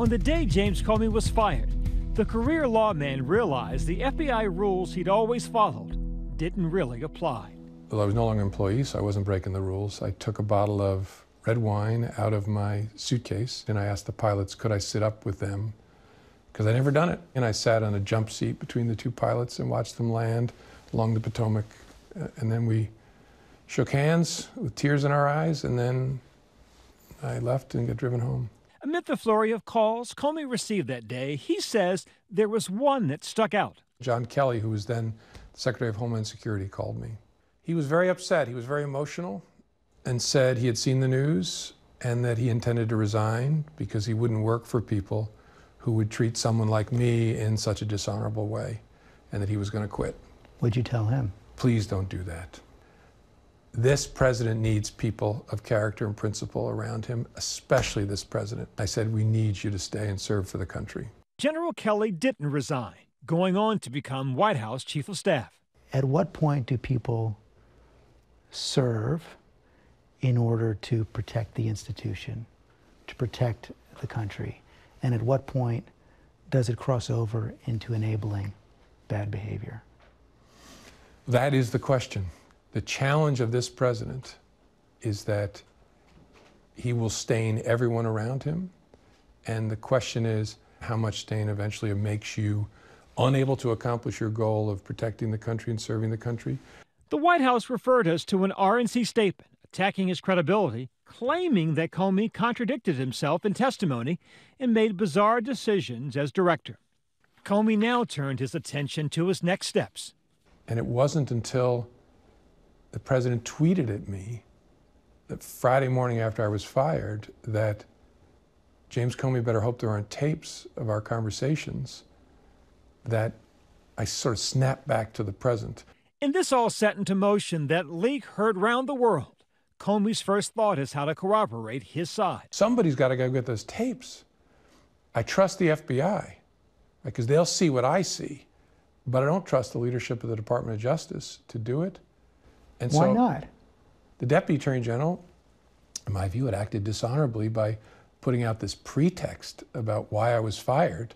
On the day James Comey was fired, the career lawman realized the FBI rules he'd always followed didn't really apply. Well, I was no longer an employee, so I wasn't breaking the rules. I took a bottle of red wine out of my suitcase and I asked the pilots, could I sit up with them? Because I'd never done it. And I sat on a jump seat between the two pilots and watched them land along the Potomac. Uh, and then we shook hands with tears in our eyes, and then I left and got driven home. Amid the flurry of calls Comey received that day, he says there was one that stuck out. John Kelly, who was then Secretary of Homeland Security, called me. He was very upset. He was very emotional and said he had seen the news and that he intended to resign because he wouldn't work for people who would treat someone like me in such a dishonorable way and that he was going to quit. What'd you tell him? Please don't do that. This president needs people of character and principle around him, especially this president. I said, We need you to stay and serve for the country. General Kelly didn't resign, going on to become White House Chief of Staff. At what point do people serve in order to protect the institution, to protect the country? And at what point does it cross over into enabling bad behavior? That is the question. The challenge of this president is that he will stain everyone around him. And the question is how much stain eventually makes you unable to accomplish your goal of protecting the country and serving the country. The White House referred us to an RNC statement attacking his credibility, claiming that Comey contradicted himself in testimony and made bizarre decisions as director. Comey now turned his attention to his next steps. And it wasn't until the president tweeted at me that Friday morning after I was fired that James Comey better hope there aren't tapes of our conversations that I sort of snapped back to the present. And this all set into motion that leak heard round the world. Comey's first thought is how to corroborate his side. Somebody's got to go get those tapes. I trust the FBI because they'll see what I see, but I don't trust the leadership of the Department of Justice to do it. And Why so not? The Deputy Attorney General, in my view, had acted dishonorably by putting out this pretext about why I was fired.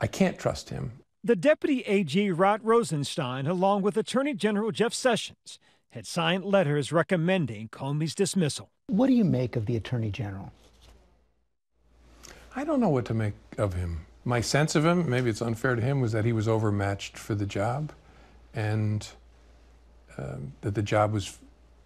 I can't trust him. The Deputy AG Rod Rosenstein, along with Attorney General Jeff Sessions, had signed letters recommending Comey's dismissal. What do you make of the Attorney General? I don't know what to make of him. My sense of him, maybe it's unfair to him, was that he was overmatched for the job and um, that the job was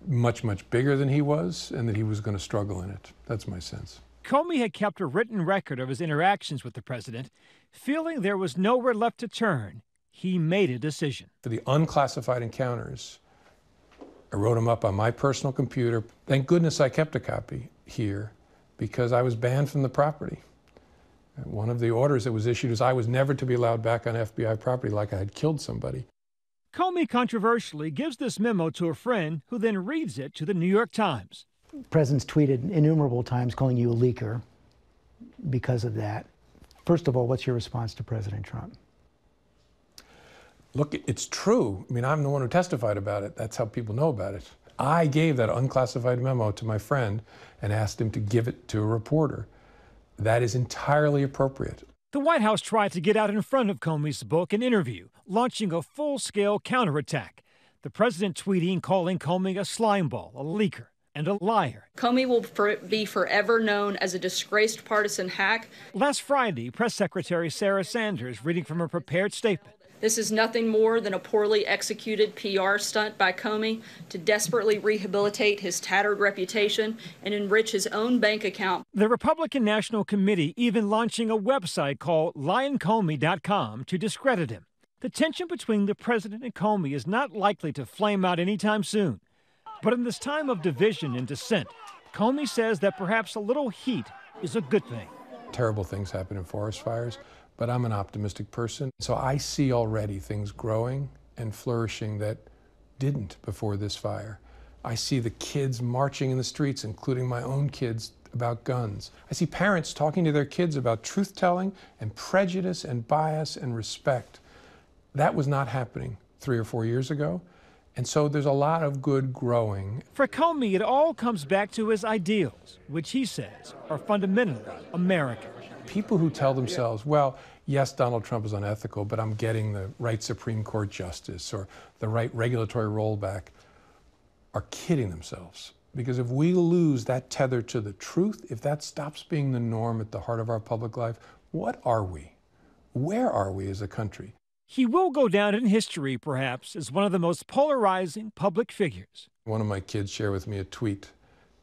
much, much bigger than he was and that he was going to struggle in it. That's my sense. Comey had kept a written record of his interactions with the president. Feeling there was nowhere left to turn, he made a decision. For the unclassified encounters, I wrote them up on my personal computer. Thank goodness I kept a copy here because I was banned from the property. One of the orders that was issued is I was never to be allowed back on FBI property like I had killed somebody. Comey controversially gives this memo to a friend who then reads it to the New York Times. President's tweeted innumerable times calling you a leaker because of that. First of all, what's your response to President Trump? Look, it's true. I mean, I'm the one who testified about it. That's how people know about it. I gave that unclassified memo to my friend and asked him to give it to a reporter. That is entirely appropriate. The White House tried to get out in front of Comey's book and interview, launching a full scale counterattack. The president tweeting calling Comey a slimeball, a leaker, and a liar. Comey will for be forever known as a disgraced partisan hack. Last Friday, Press Secretary Sarah Sanders reading from a prepared statement. This is nothing more than a poorly executed PR stunt by Comey to desperately rehabilitate his tattered reputation and enrich his own bank account. The Republican National Committee even launching a website called lyincomey.com to discredit him. The tension between the president and Comey is not likely to flame out anytime soon. But in this time of division and dissent, Comey says that perhaps a little heat is a good thing. Terrible things happen in forest fires but I'm an optimistic person. So I see already things growing and flourishing that didn't before this fire. I see the kids marching in the streets, including my own kids, about guns. I see parents talking to their kids about truth telling and prejudice and bias and respect. That was not happening three or four years ago. And so there's a lot of good growing. For Comey, it all comes back to his ideals, which he says are fundamentally American. People who tell themselves, well, yes, Donald Trump is unethical, but I'm getting the right Supreme Court justice or the right regulatory rollback are kidding themselves. Because if we lose that tether to the truth, if that stops being the norm at the heart of our public life, what are we? Where are we as a country? He will go down in history, perhaps, as one of the most polarizing public figures. One of my kids shared with me a tweet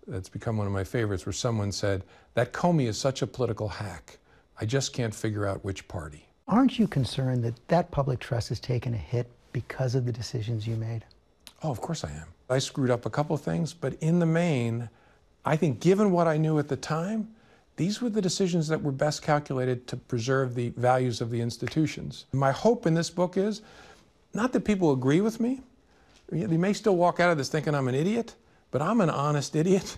that's become one of my favorites where someone said, That Comey is such a political hack. I just can't figure out which party. Aren't you concerned that that public trust has taken a hit because of the decisions you made? Oh, of course I am. I screwed up a couple of things, but in the main, I think given what I knew at the time, these were the decisions that were best calculated to preserve the values of the institutions. My hope in this book is not that people agree with me. They may still walk out of this thinking I'm an idiot, but I'm an honest idiot.